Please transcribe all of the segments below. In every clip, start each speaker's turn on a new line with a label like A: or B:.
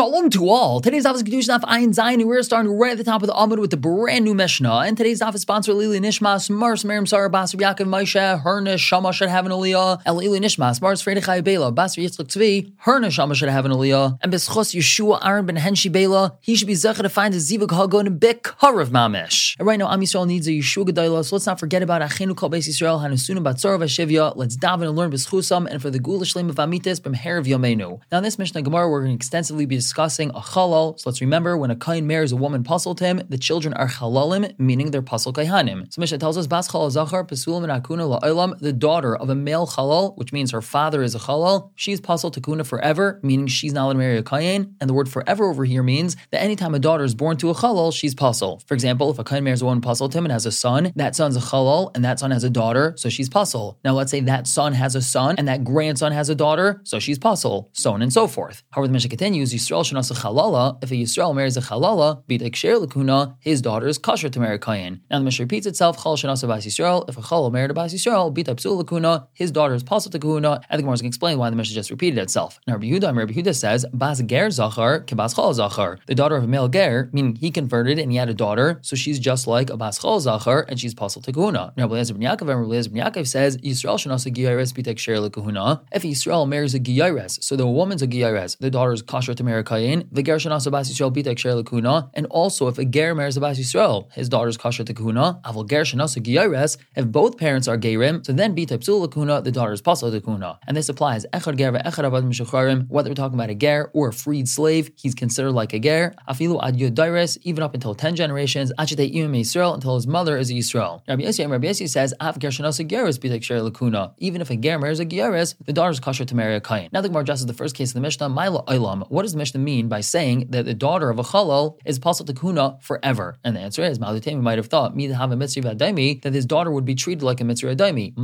A: Shalom to all. Today's office Kidushin of Ayin Zayin, we're starting right at the top of the Amud with the brand new Mishnah. And today's office sponsor Lili Nishmas, Mars Miriam Sarah, Basar Yaakov Moshe, Hernish Shama should have an aliyah, and Lili Nishmas, Mars Freidich Bela, Basar Yitzchak Tzvi, Hernish Shama should have an aliyah, and Beschos Yeshua Aaron ben Henshi Bela, he should be zecher to find a Zivug Hagon Bik Harav Mamish. And right now, Am Yisrael needs a Yeshua Gedailah, so let's not forget about Achinu Kol Beis Yisrael, Hanusunu Batzor Vashivya. Let's daven and learn Beschusam, and for the Gula Shleim of Amitis, B'mher of Yomenu. Now, in this Mishnah Gemara, we're going to extensively be a chalal. So let's remember when a kain marries a woman puzzled him, the children are chalalim, meaning they're puzzle kaihanim. So Mishnah tells us bas chalal zachar pesulim and akuna la'olam, the daughter of a male chalal, which means her father is a chalal, she's puzzled takuna forever, meaning she's not allowed to marry a kain. And the word forever over here means that anytime a daughter is born to a chalal, she's puzzle. For example, if a kain marries a woman puzzled him and has a son, that son's a chalal, and that son has a daughter, so she's puzzle. Now let's say that son has a son and that grandson has a daughter, so she's puzzle, so on and so forth. However, the Mishnah continues, Yisrael a if a Yisrael marries a chalala, bit eksher lakuna, his daughter is kosher to marry kayin. Now the Mishnah repeats itself, chal shanas bas Yisrael, if a chalal married a bas Yisrael, bit psul lakuna, his daughter is pasul to kahuna, and the Gemara is going to explain why the Mishnah just repeated itself. Now Rabbi Yehuda, Rabbi Yehuda says, bas ger zachar, kebas chal zachar, the daughter of a male ger, meaning he converted and he had a daughter, so she's just like a bas chal zachar, and she's pasul to kahuna. Now Rabbi Eliezer ben Yaakov, and Rabbi Eliezer ben Yaakov says, Yisrael shanas a giyares bit eksher lakahuna, if Yisrael marries a giyares, so the woman's a giyares, the daughter is kosher to marry kayin, the ger shanas a bas Yisrael bita ksher lekuna, and also if a ger marries a bas Yisrael, his daughter is kosher to kahuna. Avol ger shanas a giyares, if both parents are gerim, so then bita psul lekuna, the daughter is pasal to kahuna. And this applies echad ger ve'echad abad mishacharim, whether we're talking about a ger or a freed slave, he's considered like a ger. Afilu ad yodaires, even up until ten generations, achite imam Yisrael until his mother is a Yisrael. Rabbi Yossi, Rabbi Yossi says, av ger shanas a geres bita ksher lekuna. Even if a ger marries a geres, the daughter is kosher to marry a kain. Now the Gemara addresses the first case of the Mishnah, Maila Olam. What is the Mishnah mean by saying that the daughter of a chalal is pasal to kuna forever? And the answer is, Malutemi might have thought, that his daughter would be treated like a mitzvah adaimi.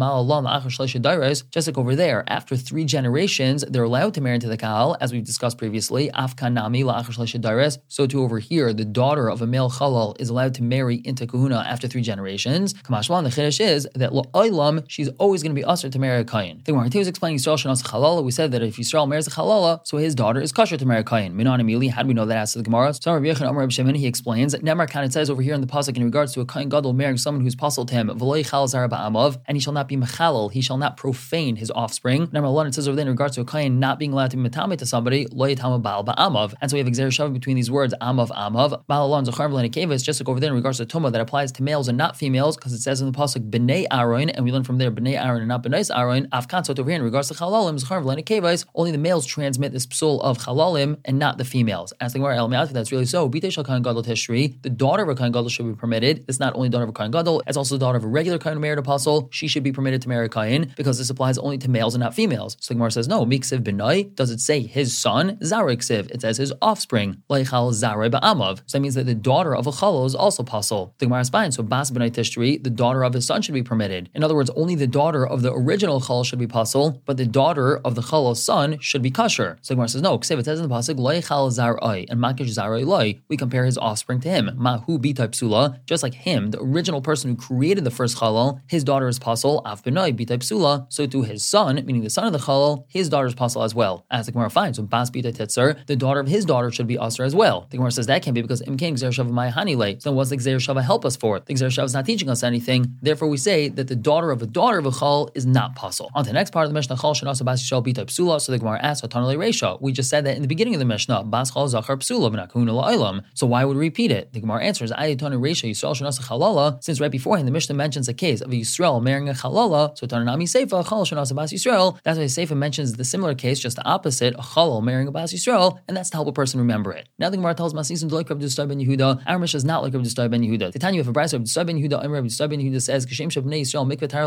A: Just like over there, after three generations, they're allowed to marry into the kahal, as we've discussed previously. Afkanami So too over here, the daughter of a male chalal is allowed to marry into kahuna after three generations. Kamashwan, the chiddush is that lo'olam, she's always going to be usher to marry a kain. The Gemara was explaining Yisrael shanas chalala. We said that if Yisrael marries a chalala, so his daughter is kosher to marry a kain. Minan Amili, how do we know that? Asked the Gemara. So Rabbi Yechon Amar Shimon, he explains that Nemar Khan, it says over here in the pasuk in regards to a kain gadol marrying someone who's puzzled to him, v'loy chal ba'amav, and he shall not be mechalal, he shall not profane his offspring. Number one, it says over there in regards to a kain not being allowed to be metame to somebody, loy tama baal ba'amav. And so we have shavah between these words, amav, amav. Baal and zachar v'lenekeva just like over there in regards to tuma that applies to males and not females, because it says in the pasuk b'nei aron, and we learn from there b'nei aron and not b'nei aron. Afkan so over here in regards to chalalim, zachar v'lenekeva is only the males transmit this psul of chalalim and not the females. As the Gemara El that's really so. Bite shal kain gadol teshri, the daughter of a kain gadol should be permitted. It's not only daughter of a kain gadol, it's also the daughter of a regular kain married apostle. She should be permitted to marry a kain because this applies only to males and not females. So the Gemara says no. Miksiv benai does it say his son zariksiv? It says his offspring leichal zare ba'amav. So that means that the daughter of a chalo is also apostle. The Gemara is fine. So bas benai teshri, the daughter of his son should be permitted. In other words, only the daughter of the original chal should be apostle, but the daughter of the chalo's son should be kosher. So the Gemara says no. Ksiv it says in the pasuk and makish loy. We compare his offspring to him. Mahu b'tay psula, just like him, the original person who created the first chalal, his daughter is pasul. Af benai b'tay psula. So to his son, meaning the son of the chalal, his daughter is pasul as well. As the Gemara finds, so bas b'tay tetzer, the daughter of his daughter should be usher as well. The Gemara says that can't be because imkain gzer shava my hanile. So what's the shava help us for? The gzer shava is not teaching us anything. Therefore, we say that the daughter of a daughter of a chal is not pasul. On to the next part of the Mishnah, chal shenasa bas yishal b'tay psula. So the Gemara asks. We just said that in the beginning of the Mishnah. So why would we repeat it? The Gemara answers, Ayatana Resha Yisrael shenasa chalala. Since right beforehand the Mishnah mentions a case of a Yisrael marrying a chalala, so Tananami Seifa chal shenasa bas Yisrael. That's why Seifa mentions the similar case, just the opposite, a chalal marrying a bas Yisrael, and that's to help a person remember it. Now the Gemara tells Masisim like Rabbi Dustai ben Yehuda. Our Mishnah is not like Rabbi Dustai ben Yehuda. Titania if a bride Rabbi Dustai ben Yehuda, Rabbi Dustai ben Yehuda says, Kashem Shab Yisrael mikvatar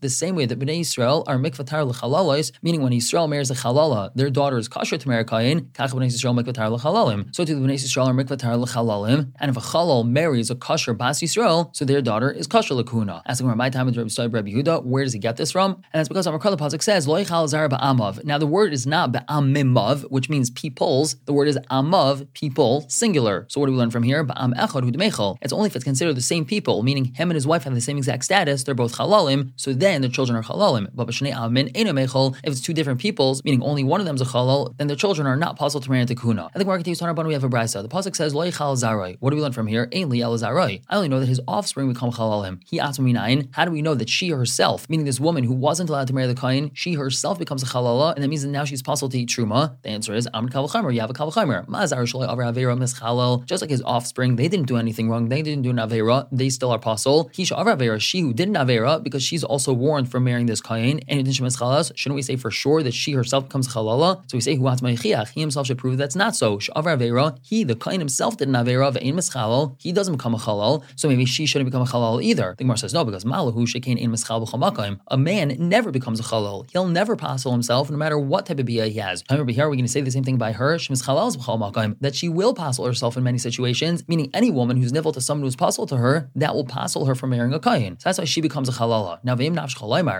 A: the same way that Bnei Yisrael are mikvatar l'chalalais, meaning when Yisrael marries a chalala, their daughter is kosher to marry kain, So to the Bnei Yisrael are mikvatar l'chalalim, and if a chalal marries a kosher bas Yisrael, so their daughter is kosher l'kuna. Asking where my time with Rabbi Dustai Rabbi Yehuda, where does he get this from? And that's because our Kala Pasuk says, Lo zar ba'amav. Now the word is not ba'amimav, which means peoples. The word is amav, people, singular. So what do we learn from here? Ba'am echad hu It's only if it's considered the same people, meaning him and his wife have the same exact status, they're both halalim, so then their children are halalim. But b'shnei amin eno mechol, if it's two different peoples, meaning only one of them's a halal, then their children are not possible to into kahuna. I to use we have a brisa. The pasuk says loy chal zarai. What do we learn from here? Ain't li el zarai. I only know that his offspring become chalalim. He asked me nine. How do we know that she herself, meaning this woman who wasn't allowed to marry the kain, she herself becomes a chalala, and that means that now she's possible to eat truma? The answer is amr kavachimer. You have a kavachimer. Mazar shalai aver avera mischalel. Just like his offspring, they didn't do anything wrong. They didn't do an avera. They still are possible. He aver avera. She who did an avera because she's also warned from marrying this kain. And in shouldn't we say for sure that she herself becomes chalala? So we say who He himself should prove that's not so. He the kain himself did an avera. Ve'in mischalel. He doesn't become a halal. So maybe she shouldn't become a halal either. The Gemara says no because malahu shekain in mischal b'chamakaim. A man never becomes a halal. He'll never passel himself no matter what type of bia he has. Remember here we're going to say the same thing by her. That she will passel herself in many situations, meaning any woman who's nivel to someone who's passel to her, that will passel her from marrying a kain. So that's why she becomes a halala. Now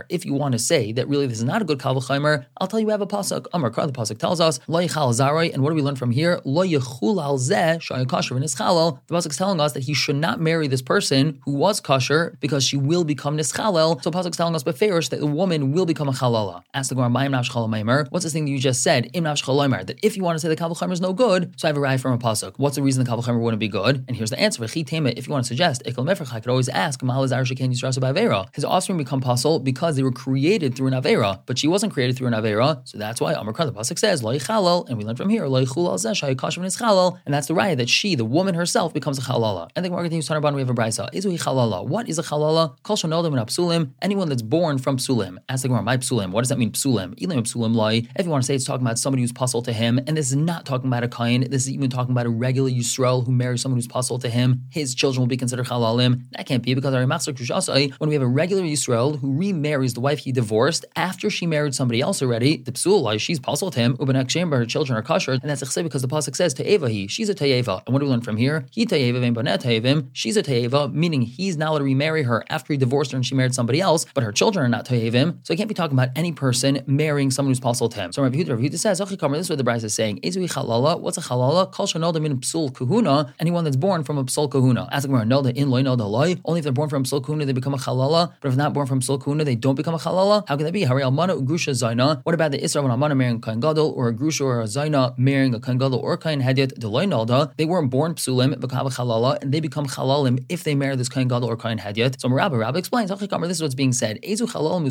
A: if you want to say that really this is not a good kalvachaimer, I'll tell you we have a pasuk. Amar the pasuk tells us zarai, and what do we learn from here? Lo yichul al zeh shayakasher v'nischalel. The pasuk is telling us that he should not marry this person who was kosher because she will become nischalel. So pasuk is telling us beferish that the woman will become a chalala. Ask the Gemara, Ma'im nafsh What's this thing that you just said? Im nafsh That if you want to say the kalvachaimer is no good, so I have a from a pasuk. What's the reason the kalvachaimer wouldn't be good? And here's the answer. If you want to suggest ikal I could always ask His offspring become pasul because they were created through an avera, but she wasn't created through an avera, so that's why Amar the pasuk says lo and we learn from here and that's the raya that she, the woman herself, becomes a chalala. And the Gemara continues to we have a brisa. Is chalala? What is a chalala? Kol shanodim and. Anyone that's born from psulim. Ask the Gemara, my psulim. What does that mean? Psulim. Ilim psulim lai. If you want to say it's talking about somebody who's puzzled to him, and this is not talking about a kain. This is even talking about a regular Yisrael who marries someone who's puzzled to him. His children will be considered chalalim. That can't be because our when we have a regular Yisrael who remarries the wife he divorced after she married somebody else already, the psul she's puzzled him. Ubanak her children are kosher, and that's because the pasuk says te'eva he. She's a te'eva. And what do we learn from here? He te'eva v'im She's a te'eva, meaning he's not allowed to remarry her after he divorced her and she married somebody else, but her children are not te'evim. So he can't be talking about any person marrying someone who's puzzled him. So Rav Yehuda, says, this is what the Bryce is saying. Ezui chalala. What's a chalala? Kol shanolda min psul kahuna. Anyone that's born from a psul kahuna. As Gemara, no, in loy, no, loy. Only if they're born from psul kahuna, they become a chalala. But if not born from psul kahuna, they don't become a chalala. How can that be? Hari almana ugrusha zaina. What about the Isra an almana marrying kain gadol or a grusha or a zaina marrying a kain or kain hedyet deloy? They weren't born psulim, become a chalala, and they become chalalim if they marry this kain gadol or kain hedyet. So Rabbi, Rabbi explains, this is what's being said. Who's a chalala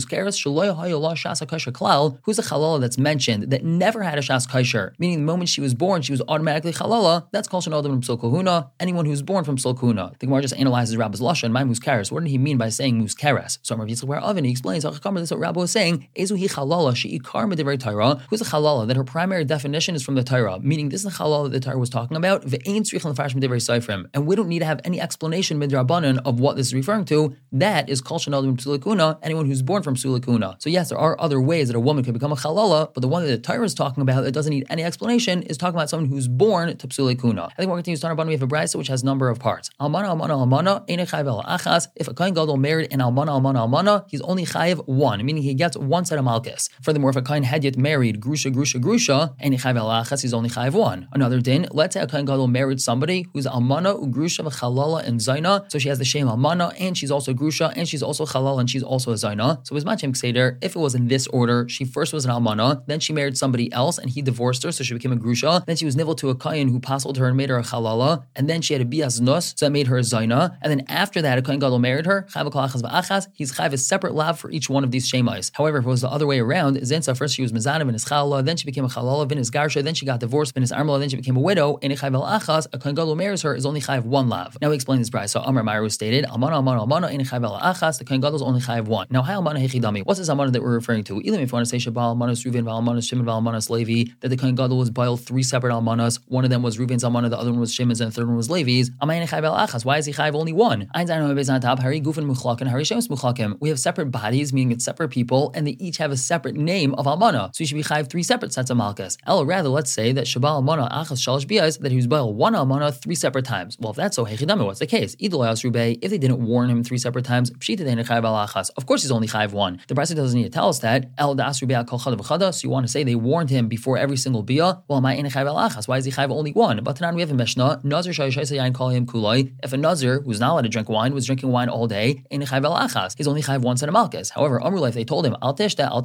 A: that's mentioned that never had a shas kasher? Meaning the moment she was born, she was automatically chalala. That's called shanodam from psul Anyone who's born from psul The Gemara just analyzes Rabbi's lashon. My muskeres. What did he mean by saying muskeres? So Rav Yitzchak Oven he explains. This is what Rabbi was saying. Who's a chalala? That her primary definition is from the Torah. Meaning this is the chalala that the Torah was talking about. And we don't need to have any explanation midrabanan of what this is referring to. That is kol shanodam psulakuna. Anyone who's born from psulakuna. So yes, there are other ways that a woman can become a chalala, but the one that the Torah is talking about that doesn't need any explanation is talking about someone who's born to psulakuna. I think we're going to use Tanarbana. We have a brisa which has a number of parts. Almana, almana, almana, achas. If a kain gadol married an almana, almana, almana, he's only chayiv one, meaning he gets one set of malchus. Furthermore, if a kain had yet married grusha, grusha, grusha, and chayiv he's only chayiv one. Another din, let's say a kain gadol married somebody who's almana, ugrusha, v'chalala, and zaina, so she has the shame almana, and she's also grusha, and she's also halal, and she's also a zaina. So as machem seder, if it was in this order, she first was an almana, then she married somebody else, and he divorced her, so she became a grusha. Then she was nivel to a kain who passed her and made her a halala, and then she had a bias nus, so that made her a zaina. And then after that, a kain gadol married her, he's chayv a separate lav for each one of these shemais. However, if it was the other way around, Zensa first she was mazanim in his chalala, then she became a chalala, in his garsha, then she got divorced, his armala, then she became a widow. In a chayv achas, a kain gadol marries her is only chayv one lav. Now we explain this price. So Amar Myru stated, Almana, Almana, Almana, in chayv achas, the gadol is only chayv one. Now, how Almana hechidami? What's this Almana that we're referring to? Even if you want to say Shabal, Almanas, Reuven, Almanas, Shimon, Almanas, Levi, that the kain gadol was boiled three separate Almanas. One of them was Reuven's Almana, the other one was Shimon's, and the third one was Levi's. Amayin chayv achas. Why is he chayv only one? We have separate bodies, meaning it's separate people, and they each have a separate name of Almana. So you should be chayv three separate sets of Malkas. Ella, rather, let's say that Shabal Almana Achas Shalosh Bias, that he was boiled one Almana three separate times. Well, if that's so, Hechidame, what's the case? if they didn't warn him three separate times, of course he's only chayv one. The Brisa doesn't need to tell us that. El So you want to say they warned him before every single bia? Well, my Why is he chayv only one? But then we have a Mishnah, Nazir Shayayin call him Kulai. If a Nazir who's not allowed to drink wine was drinking wine all day, in Chaibelachas, he's only chayv one set of Malkas. However, Amrullah, if they told him, Al Tishta, Al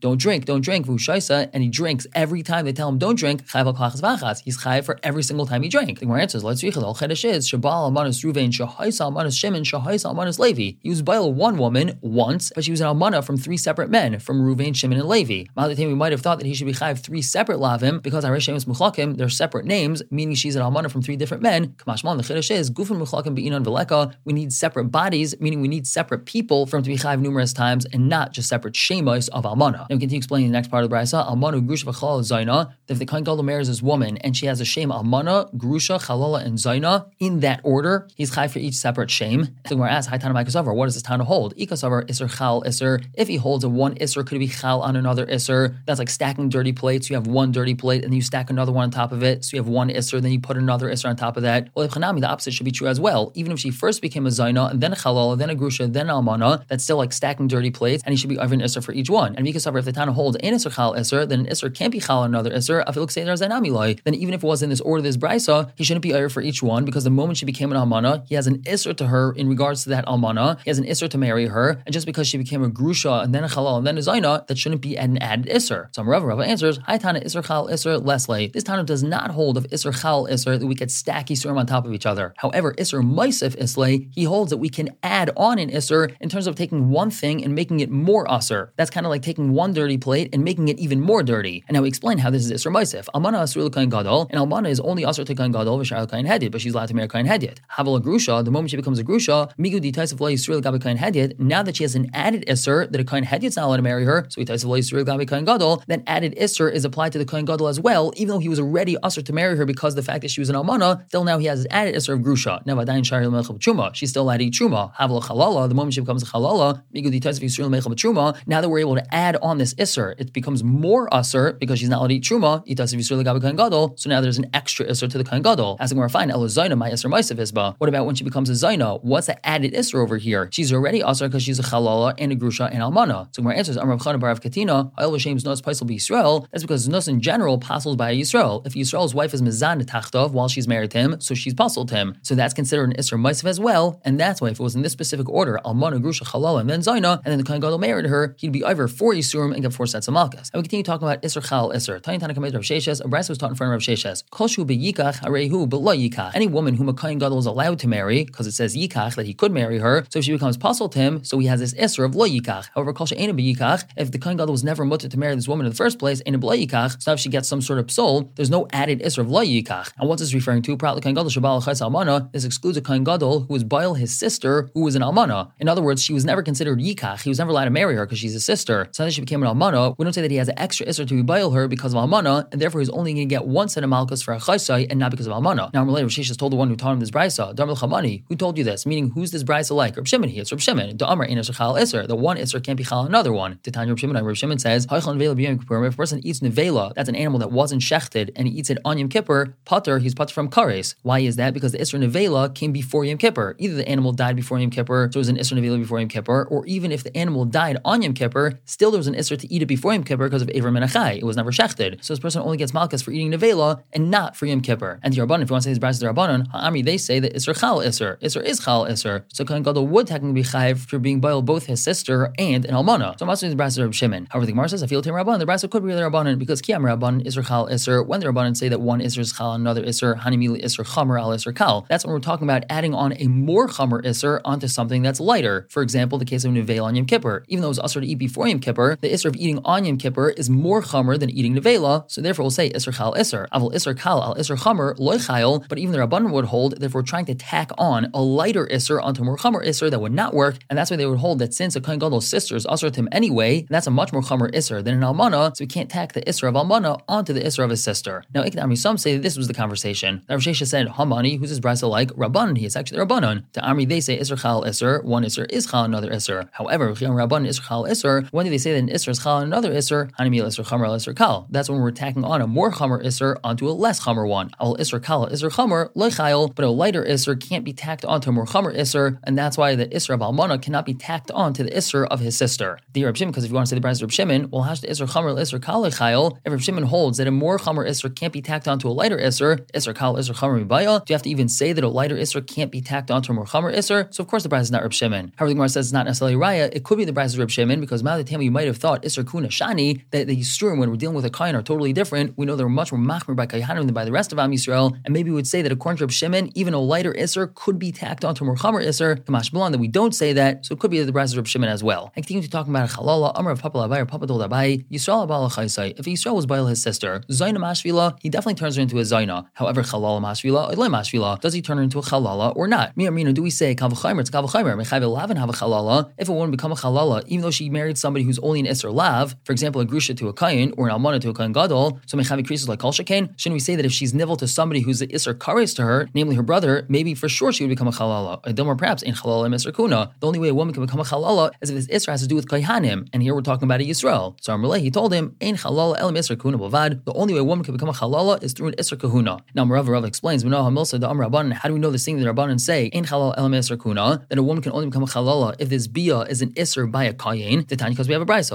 A: don't drink, don't drink, Vushaisa, and he drinks every time they tell him don't drink. He's chayv for every single time he drank. The Gemara answers, let's read all chedesh is shabal almanas ruvain shahaisa almanas shimon shahaisa almanas levi. He was bail one woman once, but she was an almana from three separate men, from Ruvain, Shimon, and Levi. Malatim, we might have thought that he should be chayv three separate lavim because Harish Shemus Muchlakim, they're separate names, meaning she's an almana from three different men. Kamashman, the chedesh is gufin Muchlakim be'inan veleka. We need separate bodies, meaning we need separate people for him to be chayv numerous times and not just separate shemos of almana. Now we continue explaining the next part of the brisa. Almana grush v'chal zaina. If the kain gadol marries this woman and she has a shame almana, grusha, chalala, and zaina in that order, he's chayv for each separate shame. So we're asked, Haitana Maikasavar, what does this Tana hold? Ikasavar isser chal isser. If he holds a one isser, could it be chal on another isser? That's like stacking dirty plates. You have one dirty plate and then you stack another one on top of it. So you have one isser, then you put another isser on top of that. Well, if Chanami, the opposite should be true as well. Even if she first became a zaina and then a chalala, then a grusha, then almana, that's still like stacking dirty plates, and he should be over an isser for each one. And Mikasavar, if the Tana holds an isser chal isser, then an isser can't be chal on another zainami then even if it was in this order, this brisa, he shouldn't be over for each one because the moment she became an almana, he has an isser to her in regards to that almana. He has an isser to marry her, and just because she became a grusha and then a halal and then a zaina, that shouldn't be an added isser. So Rav Rav answers, Hi Tana isser chal isser leslie. This Tana does not hold of isser chal isser that we could stack isurim on top of each other. However, isser maisif islay, he holds that we can add on an isser in terms of taking one thing and making it more usser. That's kind of like taking one dirty plate and making it even more dirty. And now we explain how this is isser maisif. Almana asur kain gadol, and almana is only to kain gadol v'shar kain hedid, but she's allowed to marry kain hedid. Havel grusha, the moment she becomes a grusha, migu di of yisrael gabi kain hedid. Now that she has an added isser that a kain hedid's not allowed to marry her, so he tais of yisrael gabi kain gadol, then added isser is applied to the kain gadol as well, even though he was already usser to marry her because the fact that she was an almana. Still now he has added isser of grusha. Now vadayin shari melchel truma, she's still allowed to eat truma. Havel chalala, the moment she becomes a chalala, migu di of yisrael melchel truma. Now that we're able to add on this isser, it becomes more usser because she's not allowed to eat truma. Yisrael gabi gadol. So now there's an extra isser to the kain gadol. Asking where I find elazayna my isser ma'asav isba. What about when she becomes a zayna? What's the added isser over here? She's already usher because she's a chalala and a grusha and almana. So my answer is Amrav Chana Barav Katina. Oil Shem's nos paisel be Yisrael. That's because nos in general passes by Yisrael. If Yisrael's wife is mizan tachtov while she's married to him, so she's puzzled him. So that's considered an isser ma'asav as well. And that's why if it was in this specific order, almana, grusha, chalala, and then zayna, and then the kain gadol married her, he'd be over four yisurim and get four sets of malchus. And we continue talking about isser chal. Tanya Tana Kamed Rav Sheshes. A was taught in front of Rav Sheshes. Kol be yikach arehu yikach. Any woman whom a kain gadol is allowed to marry, because it says yikach that he could marry her. So if she becomes puzzled to him, so he has this isser of lo yikach. However, kol she'ena be yikach. If the kain gadol was never mutter to marry this woman in the first place, in a below yikach. So if she gets some sort of soul, there's no added isser of lo yikach. And what's this referring to? Probably kain gadol shabal almana. This excludes a kain gadol who was bail his sister, who was an almana. In other words, she was never considered yikach. He was never allowed to marry her because she's a sister. So then she became an almana. We don't say that he has an extra isser to be her because of almana, and therefore he's only going to get one set of malchus for a chaysai and not because of almana. Now, later, Sheshes told the one who taught him this brisa, Darmel Chamani, who told you this? Meaning, who's this brisa like? Reb Shimon. It's Reb Shimon. The Amar in chal iser. The one iser can't be chal another one. Titania Reb Shimon. Reb Shimon says, If a person eats nevela, that's an animal that wasn't shechted, and he eats it on Yom Kippur, putter, he's putter from kares. Why is that? Because the iser nevela came before Yom Kippur. Either the animal died before Yom Kippur, so it was an iser nevela before Yom Kippur, or even if the animal died on Yom Kippur, still there was an iser to eat it before Yom Kippur because of Avram Menachai. It was never shechted. So this person only gets malchus for eating nevela and not for Yom Kippur. And the Rabban, if you want to say these brayos the Rabbanon, Ha'amri, they say that Isser Chal Isser. Isser is Chal Isser. So Kohen Gadol would technically be chayiv for being boiled both his sister and an almana. So I'm also the brayos of Shimon. However, the Gemara says, I feel to Rabban, the brayos could be the Rabbanon because Kiyam Rabban Isser Chal Isser. When the Rabbanon say that one Isser is Chal, another Isser, Hanimili Isser Chamer al Isser Kal. That's when we're talking about adding on a more Chamer Isser onto something that's lighter. For example, the case of Nevel on Yom Kippur. Even though it was usher to eat before Yom Kippur, the Isser of eating on Yom Kippur is more Chamer than eating Nevela. So therefore, we'll say Isser Chal Isser. Avol Isser Kal al Isser Chamer loy Chayil. But even the Rabbanon would hold that if we're trying to tack on a lighter Isser onto more Chamer Isser, that would not work. And that's why they would hold that since a Kohen Gadol's sister is to him anyway, that's a much more Chamer Isser than an Almana, so we can't tack the Isser of Almana onto the Isser of his sister. Now, Iknami, some say that this was the conversation. Rav said, Hamani, who's his brisa like? Rabban, he is actually Rabbanon. To Amri, they say Isser Chal Isser, one Isser is Chal, another Isser. However, Rabban Isser Chal Isser, when do they say that an Isser is Chal, another Isser, Hanimil Isser Chamer, Isser Kal? That's when we're tacking on a more Chamer Isser onto a less Chamer one. Al Isser Kal, Isser Chamer, Loichayil, but a lighter Isser can't be tacked onto a more Chamer Isser, and that's why the Isser of Almana cannot be tacked onto the Isser of his sister. The Reb because if you want to say the of Reb Shimon, well, hash the Isser Chamer, Isser Kal, Loichayil, if Reb Shimon holds that a more Chamer Isser can't be tacked onto a lighter Isser, Isser Kal, Isser Chamer, Mibaya, do you have to even say that a lighter Isser can't be tacked onto a more Chamer Isser? So of course the bride is not Reb Shimon. However, the Gemara says it's not necessarily Raya, it could be the bride of Reb Shimon, because Malatam you might have thought Isser Kuna Shani, that the Yisurim, when we're dealing with a Kain or totally different. We know they're much more machmir by Kayhanim than by the rest of Am Yisrael, and maybe we would say that according to Reb Shimon, even a lighter Isser could be tacked onto more Chamer Isser, Kamash Blan, that we don't say that, so it could be the Braz of Reb Shimon as well. I continue to talk about a Chalala, Amr of Papa Labai, or Papa Dol Dabai, Yisrael Abala Chaisai. If Yisrael was Baal his sister, Zaina Mashvila, he definitely turns her into a Zaina. However, Chalala Mashvila, Ile Mashvila, does he turn her into a Chalala or not? Mir Mina, do we say Kavachaimer? It's Kavachaimer. Mechav Elavan have a Chalala. If a woman become a Chalala, even though she married somebody who's only an Isser Lav, for example, a Grusha to a Kayin or an Almana to a Kayin Gadol, so Mechav increases like Kol Shekain, shouldn't we say that if she's nivel to somebody who's the Isser Kares to her, namely her brother, maybe for sure she would become a Chalala. Or perhaps in Chalala Isser Kuna. The only way a woman can become a Chalala is if this Isser has to do with Kayhanim, and here we're talking about a Yisrael. So Amrullah, he told him, Ein Chalala El Isser Kuna Bavad. The only way a woman can become a Chalala is through an Isser Kahuna. Now Marav Rav explains, we know Hamilsa the Amr how do we know this thing that Rabbanan say, Ein Chalala El Isser Kuna, that a woman can only become a Chalala if this Bia is an Isser by a Kayin, the because we have a Brisa.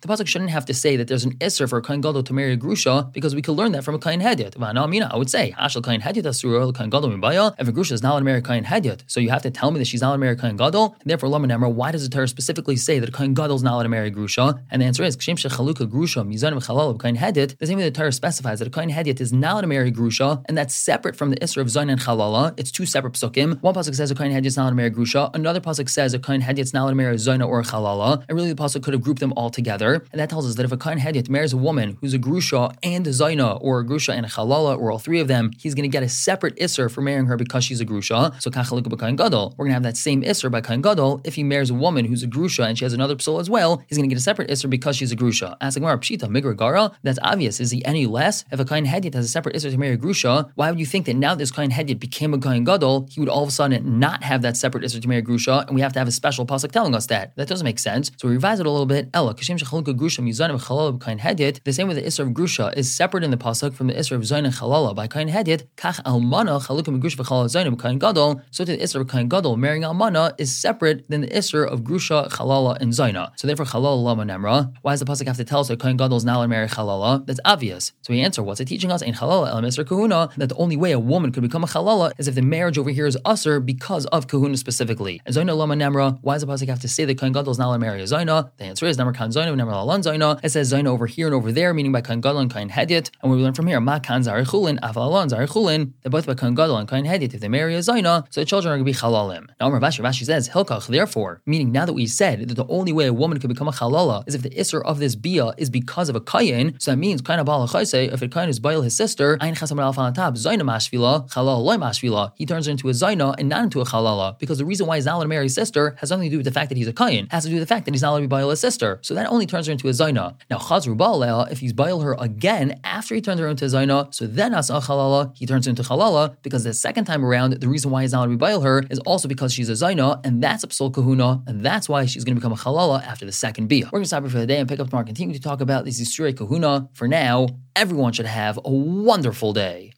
A: The Pasuk shouldn't have to say that there's an Isser for a Kain Gadol to marry a Grusha because we could learn that from a Kain Hedyot. I would say, Hashal Kain Hedyot Asura, Kain Gadol Mibaya, if a Grusha is not allowed to marry a. So you have to tell me that she's not allowed to marry a Gadol, and therefore Lama Nemra, why does the Torah specifically say that a Kain Gadol is not allowed to marry a Grusha? And the answer is, Kshim Shechaluka Grusha, Mizan Mechalal of Hedyot, the same way the Torah specifies that a Kain Hedyot is not allowed to marry a Grusha, and that's separate from the Isra of Zain and Chalala. It's two separate psukim. One pasuk says a Kain Hedyot is not allowed to marry a Grusha, another pasuk says a Kain Hedyot is not allowed to marry a or Chalala, and really the pasuk could have grouped them all together, and that tells us that if a Kain Hedyot marries a woman who's a Grusha and a Zaina, or a Grusha and a Chalala, or all three of them, he's going to get a separate Isser for marrying her because she's a Grusha. So Kachalika B'Kain Gadol. We're going to have that same Isser by Kain Gadol. If he marries a woman who's a Grusha and she has another psul as well, he's going to get a separate Isser because she's a Grusha. Asking Gemara, Pshita, Migra Gara, that's obvious. Is he any less? If a Kain Hedyot has a separate Isser to marry a Grusha, why would you think that now this Kain Hedyot became a Kain Gadol, he would all of a sudden not have that separate Isser to marry a Grusha, and we have to have a special pasuk telling us that? That doesn't make sense. So we revise it a little bit. Ella, Kashim Shechalunka Grusha Chalala Hedyot, the same way the Isser of Grusha is separate in the pasuk from the Isser of Zayin Chalala by Kain Hedyot, Kach Almana Chalukim Grusha V'Chalala Zayin Kain Gadol, so to the Isser of Kain Gadol marrying Almana is separate than the Isser of Grusha, Chalala, and Zaina. So therefore Chalala Lama Nemra. Why does the pasuk have to tell us that Kain Gadol is to marry Chalala? That's obvious. So we answer, what's it teaching us in Chalala El Isser Kahuna that the only way a woman could become a Chalala is if the marriage over here is usher because of Kahuna specifically. And Zaina Lama Nemra, why does the pasuk have to say that Kain Gadol is to marry a Zaina? The answer is Nemra Kan Zaina, Nemra Lalan Zaina. It says Zaina over here and over there, meaning by Kain Gadol and Kain Hedyot. And we learn from here, Ma Kan Zarichulin, Afal Alan Zarichulin, that both by Kain Gadol and Kain Hedyot, if they marry a Zaina, so the children are going to be Chalalim. Now, Amr Rashi, Rashi says, Hilkach, therefore, meaning now that we said that the only way a woman could become a Chalala is if the Isser of this Bia is because of a Kayin, so that means Kain Abal if a Kain is Bail his sister, Ein Chasam Al Fanatab, Zaina Mashvila, Chalala Loy Mashvila, he turns her into a Zaina and not into a Chalala, because the reason why he's not allowed to marry his sister has nothing to do with the fact that he's a Kayin, has to do with the fact that he's not allowed to be Bail his sister. So that only turns her into a Zaina. Now, Chazru Baal, if he's Bail her again after he turns her into Zaina, so then as a Chalala, he turns into Chalala, because the second time around, the reason why he's not allowed to be Bail her is also because she's a Zaina, and that's a Psul Kahuna, and that's why she's going to become a Chalala after the second Bia. We're going to stop here for the day and pick up tomorrow, continue to talk about this Yisrei Kahuna. For now, everyone should have a wonderful day.